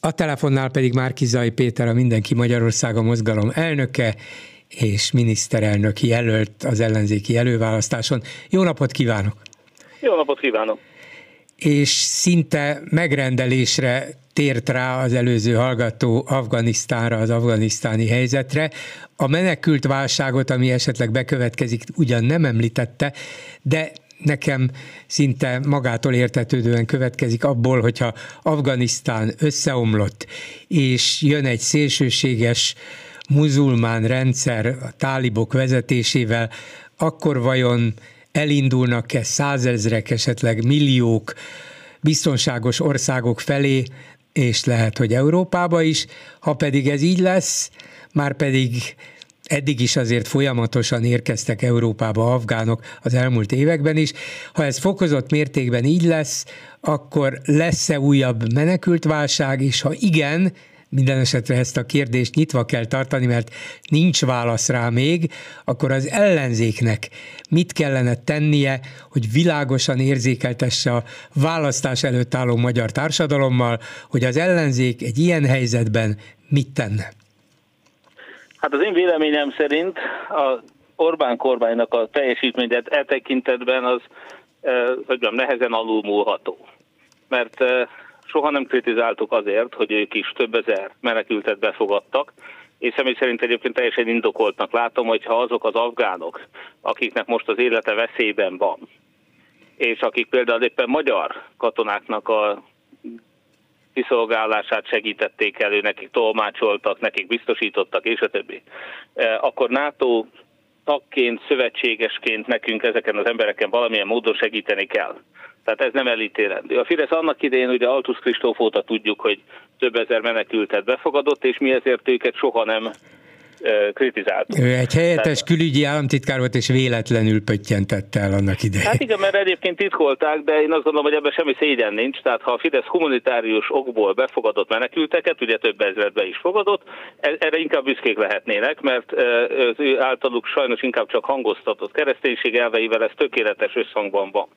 A telefonnál pedig Márkizai Péter, a Mindenki Magyarországa mozgalom elnöke és miniszterelnök jelölt az ellenzéki előválasztáson. Jó napot kívánok! Jó napot kívánok! És szinte megrendelésre tért rá az előző hallgató Afganisztánra, az afganisztáni helyzetre. A menekült válságot, ami esetleg bekövetkezik, ugyan nem említette, de nekem szinte magától értetődően következik abból, hogyha Afganisztán összeomlott, és jön egy szélsőséges muzulmán rendszer a tálibok vezetésével, akkor vajon elindulnak-e százezrek, esetleg milliók biztonságos országok felé, és lehet, hogy Európába is, ha pedig ez így lesz, már pedig eddig is azért folyamatosan érkeztek Európába afgánok az elmúlt években is. Ha ez fokozott mértékben így lesz, akkor lesz-e újabb menekültválság, és ha igen, minden esetre ezt a kérdést nyitva kell tartani, mert nincs válasz rá még, akkor az ellenzéknek mit kellene tennie, hogy világosan érzékeltesse a választás előtt álló magyar társadalommal, hogy az ellenzék egy ilyen helyzetben mit tenne? Hát az én véleményem szerint a Orbán kormánynak a teljesítményet e tekintetben az, hogy mondjam, nehezen alulmúlható. Mert soha nem kritizáltuk azért, hogy ők is több ezer menekültet befogadtak, és személy szerint egyébként teljesen indokoltnak látom, hogyha azok az afgánok, akiknek most az élete veszélyben van, és akik például éppen magyar katonáknak a kiszolgálását segítették elő, nekik tolmácsoltak, nekik biztosítottak, és a többi. E, akkor NATO tagként, szövetségesként nekünk ezeken az embereken valamilyen módon segíteni kell. Tehát ez nem elítélendő. A Fidesz annak idején ugye Altus Kristóf óta tudjuk, hogy több ezer menekültet befogadott, és mi ezért őket soha nem kritizáltuk. Ő egy helyettes Tehát, külügyi államtitkár volt, és véletlenül pöttyentette el annak idején. Hát igen, mert egyébként titkolták, de én azt gondolom, hogy ebben semmi szégyen nincs. Tehát ha a Fidesz humanitárius okból befogadott menekülteket, ugye több ezret be is fogadott, e- erre inkább büszkék lehetnének, mert az ő általuk sajnos inkább csak hangoztatott kereszténység elveivel ez tökéletes összhangban van.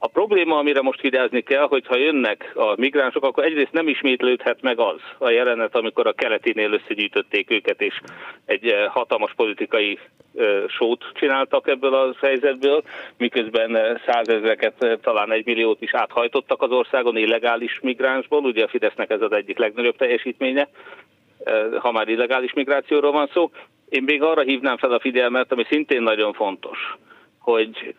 A probléma, amire most vigyázni kell, hogy ha jönnek a migránsok, akkor egyrészt nem ismétlődhet meg az a jelenet, amikor a keletinél összegyűjtötték őket, és egy eh, hatalmas politikai eh, sót csináltak ebből a helyzetből, miközben eh, százezreket, talán egy milliót is áthajtottak az országon illegális migránsból, ugye a Fidesznek ez az egyik legnagyobb teljesítménye, ha már illegális migrációról van szó. Én még arra hívnám fel a figyelmet, ami szintén nagyon fontos, hogy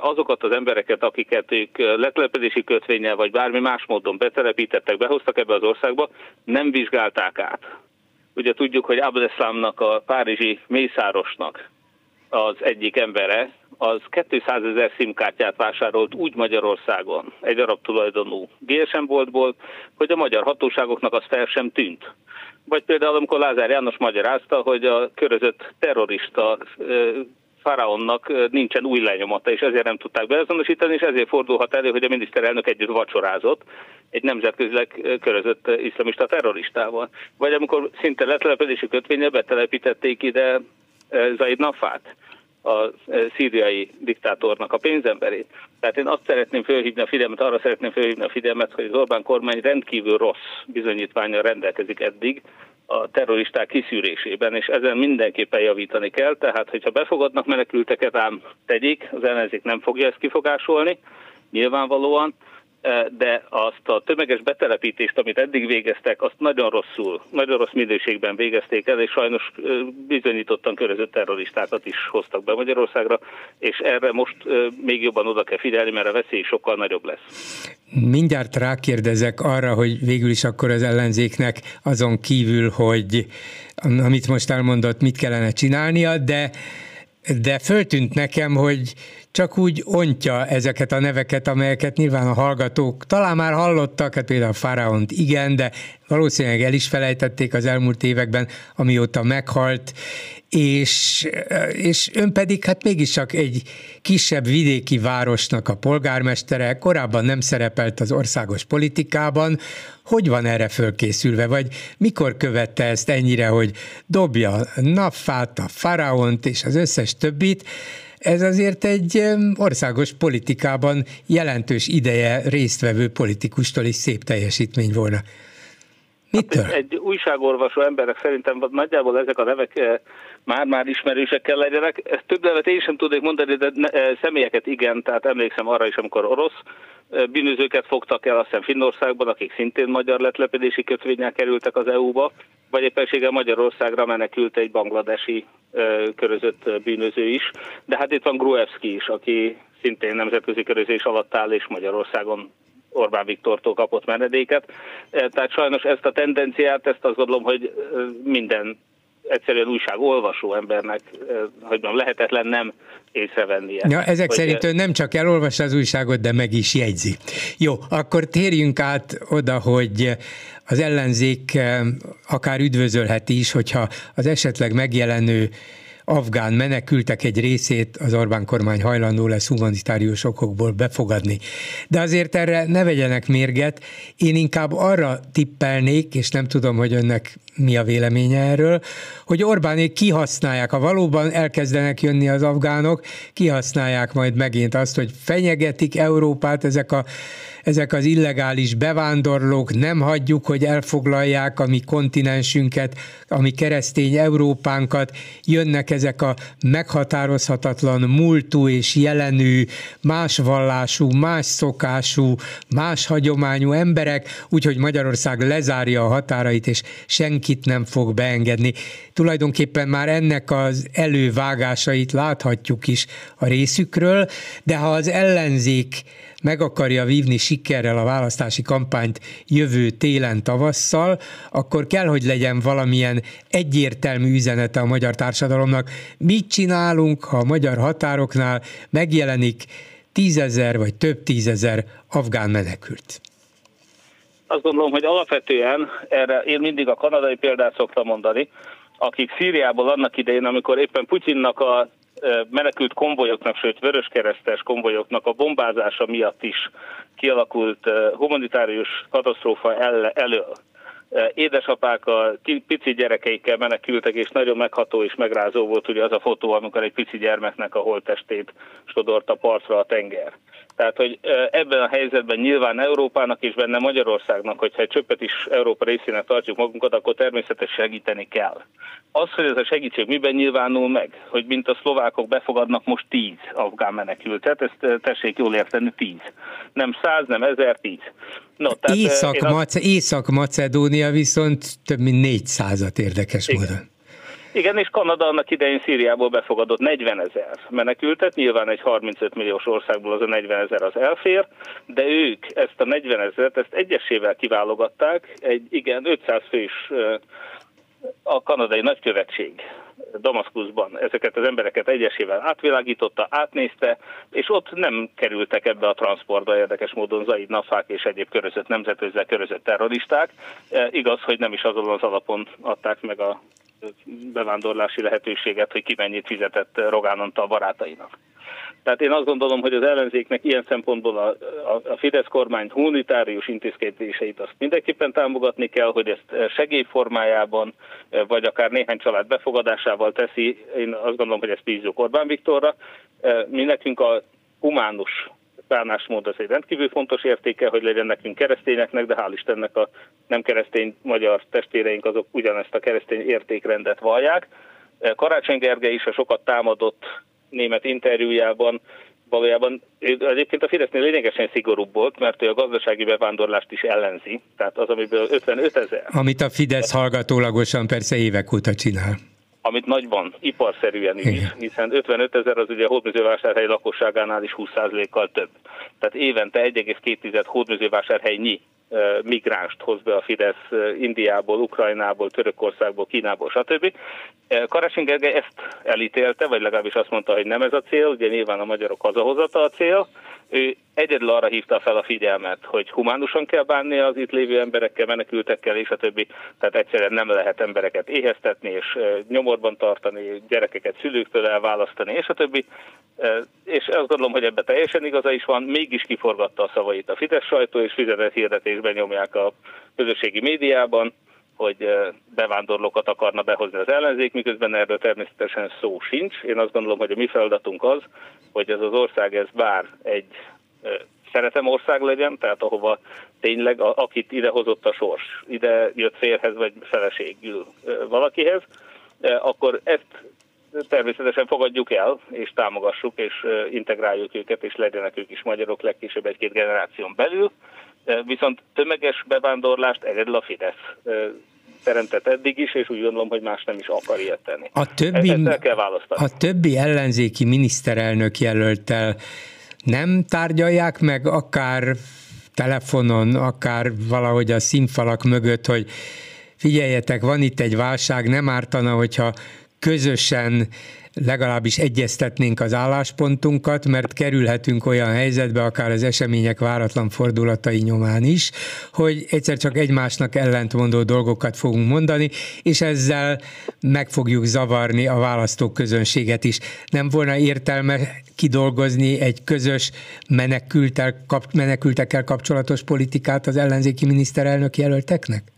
azokat az embereket, akiket ők letelepedési kötvényel vagy bármi más módon betelepítettek, behoztak ebbe az országba, nem vizsgálták át. Ugye tudjuk, hogy Abdeslamnak, a párizsi mészárosnak az egyik embere, az 200 ezer szimkártyát vásárolt úgy Magyarországon, egy arab tulajdonú GSM boltból, hogy a magyar hatóságoknak az fel sem tűnt. Vagy például, amikor Lázár János magyarázta, hogy a körözött terrorista faraonnak nincsen új lenyomata, és ezért nem tudták beazonosítani, és ezért fordulhat elő, hogy a miniszterelnök együtt vacsorázott egy nemzetközileg körözött iszlamista terroristával. Vagy amikor szinte letelepedési kötvénye betelepítették ide Zaid Nafát, a szíriai diktátornak a pénzemberét. Tehát én azt szeretném felhívni a figyelmet, arra szeretném felhívni a figyelmet, hogy az Orbán kormány rendkívül rossz bizonyítványra rendelkezik eddig, a terroristák kiszűrésében, és ezen mindenképpen javítani kell, tehát hogyha befogadnak menekülteket, ám tegyék, az ellenzék nem fogja ezt kifogásolni, nyilvánvalóan, de azt a tömeges betelepítést, amit eddig végeztek, azt nagyon rosszul, nagyon rossz minőségben végezték el, és sajnos bizonyítottan körözött terroristákat is hoztak be Magyarországra, és erre most még jobban oda kell figyelni, mert a veszély sokkal nagyobb lesz. Mindjárt rákérdezek arra, hogy végül is akkor az ellenzéknek azon kívül, hogy amit most elmondott, mit kellene csinálnia, de de föltűnt nekem, hogy csak úgy ontja ezeket a neveket, amelyeket nyilván a hallgatók talán már hallottak, hát például a Faraont igen, de valószínűleg el is felejtették az elmúlt években, amióta meghalt, és, és ön pedig hát mégiscsak egy kisebb vidéki városnak a polgármestere, korábban nem szerepelt az országos politikában, hogy van erre fölkészülve, vagy mikor követte ezt ennyire, hogy dobja a napfát, a faraont és az összes többit, ez azért egy országos politikában jelentős ideje résztvevő politikustól is szép teljesítmény volna. Mitől? Egy újságolvasó emberek szerintem nagyjából ezek a nevek eh, már-már ismerősek kell legyenek. Több nevet én sem tudnék mondani, de eh, személyeket igen, tehát emlékszem arra is, amikor orosz eh, bűnözőket fogtak el, azt hiszem Finnországban, akik szintén magyar letlepedési kötvényel kerültek az EU-ba, vagy éppenséggel Magyarországra menekült egy bangladesi körözött bűnöző is. De hát itt van Gruevski is, aki szintén nemzetközi körözés alatt áll, és Magyarországon Orbán Viktortól kapott menedéket. E, tehát sajnos ezt a tendenciát, ezt azt gondolom, hogy e, minden egyszerűen újságolvasó embernek, e, hogy mondjam, lehetetlen nem észrevennie. Ja, ezek hogy szerint ő nem csak elolvassa az újságot, de meg is jegyzi. Jó, akkor térjünk át oda, hogy az ellenzék akár üdvözölheti is, hogyha az esetleg megjelenő afgán menekültek egy részét az Orbán kormány hajlandó lesz humanitárius okokból befogadni. De azért erre ne vegyenek mérget, én inkább arra tippelnék, és nem tudom, hogy önnek mi a véleménye erről, hogy Orbánék kihasználják, ha valóban elkezdenek jönni az afgánok, kihasználják majd megint azt, hogy fenyegetik Európát ezek a ezek az illegális bevándorlók, nem hagyjuk, hogy elfoglalják a mi kontinensünket, a mi keresztény Európánkat, jönnek ezek a meghatározhatatlan múltú és jelenű, más vallású, más szokású, más hagyományú emberek, úgyhogy Magyarország lezárja a határait, és senkit nem fog beengedni. Tulajdonképpen már ennek az elővágásait láthatjuk is a részükről, de ha az ellenzék meg akarja vívni sikerrel a választási kampányt jövő télen, tavasszal, akkor kell, hogy legyen valamilyen egyértelmű üzenete a magyar társadalomnak. Mit csinálunk, ha a magyar határoknál megjelenik tízezer vagy több tízezer afgán menekült? Azt gondolom, hogy alapvetően erre én mindig a kanadai példát szoktam mondani, akik Szíriából annak idején, amikor éppen Putyinnak a menekült konvojoknak, sőt vöröskeresztes konvojoknak a bombázása miatt is kialakult humanitárius katasztrófa elől. Édesapák a pici gyerekeikkel menekültek, és nagyon megható és megrázó volt ugye az a fotó, amikor egy pici gyermeknek a holttestét sodort partra a tenger. Tehát, hogy ebben a helyzetben nyilván Európának és benne Magyarországnak, hogyha egy csöppet is Európa részének tartjuk magunkat, akkor természetesen segíteni kell. Az, hogy ez a segítség miben nyilvánul meg, hogy mint a szlovákok befogadnak most tíz afgán menekültet, ezt tessék jól érteni, tíz. Nem száz, nem ezer, tíz. No, tehát Észak-Mace- az... Észak-Macedónia viszont több mint négyszázat érdekes Igen. módon. Igen, és Kanada annak idején Szíriából befogadott 40 ezer menekültet, nyilván egy 35 milliós országból az a 40 ezer az elfér, de ők ezt a 40 ezeret, ezt egyesével kiválogatták, egy igen 500 fős a kanadai nagykövetség Damaszkuszban ezeket az embereket egyesével átvilágította, átnézte, és ott nem kerültek ebbe a transportba érdekes módon Zaid Nafák és egyéb körözött nemzetőzzel körözött terroristák. E, igaz, hogy nem is azon az alapon adták meg a bevándorlási lehetőséget, hogy ki mennyit fizetett Rogánonta a barátainak. Tehát én azt gondolom, hogy az ellenzéknek ilyen szempontból a, a, a Fidesz kormány humanitárius intézkedéseit azt mindenképpen támogatni kell, hogy ezt segélyformájában, vagy akár néhány család befogadásával teszi. Én azt gondolom, hogy ezt bízunk Orbán Viktorra. Mi nekünk a humánus bánásmód az egy rendkívül fontos értéke, hogy legyen nekünk keresztényeknek, de hál' Istennek a nem keresztény magyar testvéreink azok ugyanezt a keresztény értékrendet vallják. Karácsony Gergely is a sokat támadott német interjújában valójában egyébként a Fidesznél lényegesen szigorúbb volt, mert ő a gazdasági bevándorlást is ellenzi, tehát az, amiből 55 ezer. Amit a Fidesz hallgatólagosan persze évek óta csinál amit nagyban, iparszerűen is, Igen. hiszen 55 ezer az ugye a hódműzővásárhely lakosságánál is 20%-kal több. Tehát évente 1,2 hódműzővásárhelynyi migránst hoz be a Fidesz Indiából, Ukrajnából, Törökországból, Kínából, stb. Karácsony Gergely ezt elítélte, vagy legalábbis azt mondta, hogy nem ez a cél, ugye nyilván a magyarok hazahozata a cél, ő egyedül arra hívta fel a figyelmet, hogy humánusan kell bánni az itt lévő emberekkel, menekültekkel és a többi, tehát egyszerűen nem lehet embereket éheztetni és nyomorban tartani, gyerekeket szülőktől elválasztani és a többi. És azt gondolom, hogy ebben teljesen igaza is van, mégis kiforgatta a szavait a Fidesz sajtó, és fizetett hirdetésben nyomják a közösségi médiában, hogy bevándorlókat akarna behozni az ellenzék, miközben erről természetesen szó sincs. Én azt gondolom, hogy a mi feladatunk az, hogy ez az ország ez bár egy szeretem ország legyen, tehát ahova tényleg, a, akit idehozott a sors, ide jött férhez vagy feleségül valakihez, akkor ezt természetesen fogadjuk el, és támogassuk, és integráljuk őket, és legyenek ők is magyarok legkésőbb egy-két generáción belül. Viszont tömeges bevándorlást egyedül a Fidesz teremtett eddig is, és úgy gondolom, hogy más nem is akar ilyet tenni. A többi, Ezt kell választani. A többi ellenzéki miniszterelnök jelöltel nem tárgyalják meg akár telefonon, akár valahogy a színfalak mögött, hogy figyeljetek, van itt egy válság, nem ártana, hogyha közösen legalábbis egyeztetnénk az álláspontunkat, mert kerülhetünk olyan helyzetbe, akár az események váratlan fordulatai nyomán is, hogy egyszer csak egymásnak ellentmondó dolgokat fogunk mondani, és ezzel meg fogjuk zavarni a választók közönséget is. Nem volna értelme kidolgozni egy közös menekültel, menekültekkel kapcsolatos politikát az ellenzéki miniszterelnök jelölteknek?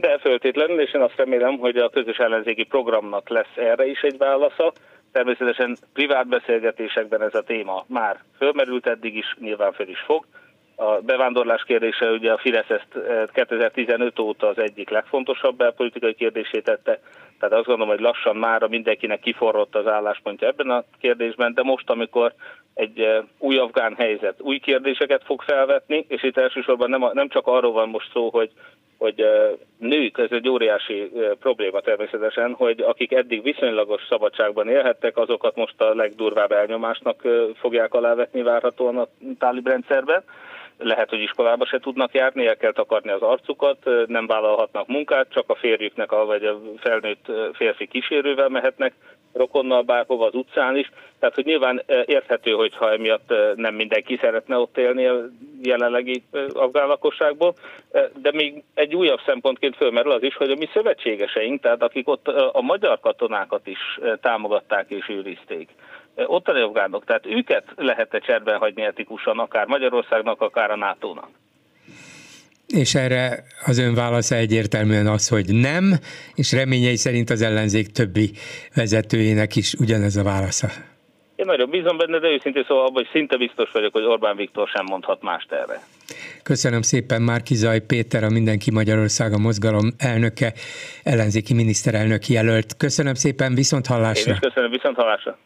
De föltétlenül, és én azt remélem, hogy a közös ellenzéki programnak lesz erre is egy válasza. Természetesen privát beszélgetésekben ez a téma már fölmerült eddig is, nyilván föl is fog. A bevándorlás kérdése, ugye a Fidesz ezt 2015 eh, óta az egyik legfontosabb belpolitikai kérdését tette, tehát azt gondolom, hogy lassan már mindenkinek kiforrott az álláspontja ebben a kérdésben, de most, amikor egy eh, új afgán helyzet új kérdéseket fog felvetni, és itt elsősorban nem, nem csak arról van most szó, hogy hogy nők, ez egy óriási probléma természetesen, hogy akik eddig viszonylagos szabadságban élhettek, azokat most a legdurvább elnyomásnak fogják alávetni várhatóan a tálib rendszerben. Lehet, hogy iskolába se tudnak járni, el kell takarni az arcukat, nem vállalhatnak munkát, csak a férjüknek, vagy a felnőtt férfi kísérővel mehetnek rokonnal bárhova az utcán is. Tehát, hogy nyilván érthető, hogyha emiatt nem mindenki szeretne ott élni a jelenlegi afgán lakosságból, de még egy újabb szempontként fölmerül az is, hogy a mi szövetségeseink, tehát akik ott a magyar katonákat is támogatták és őrizték, ottani afgánok, tehát őket lehet-e cserben hagyni etikusan, akár Magyarországnak, akár a NATO-nak? És erre az ön válasza egyértelműen az, hogy nem, és reményei szerint az ellenzék többi vezetőjének is ugyanez a válasza. Én nagyon bízom benne, de őszintén szóval abban, hogy szinte biztos vagyok, hogy Orbán Viktor sem mondhat mást erre. Köszönöm szépen Márki Zaj Péter, a Mindenki Magyarország a mozgalom elnöke, ellenzéki miniszterelnök jelölt. Köszönöm szépen, viszont hallásra. Én is köszönöm, viszont hallásra.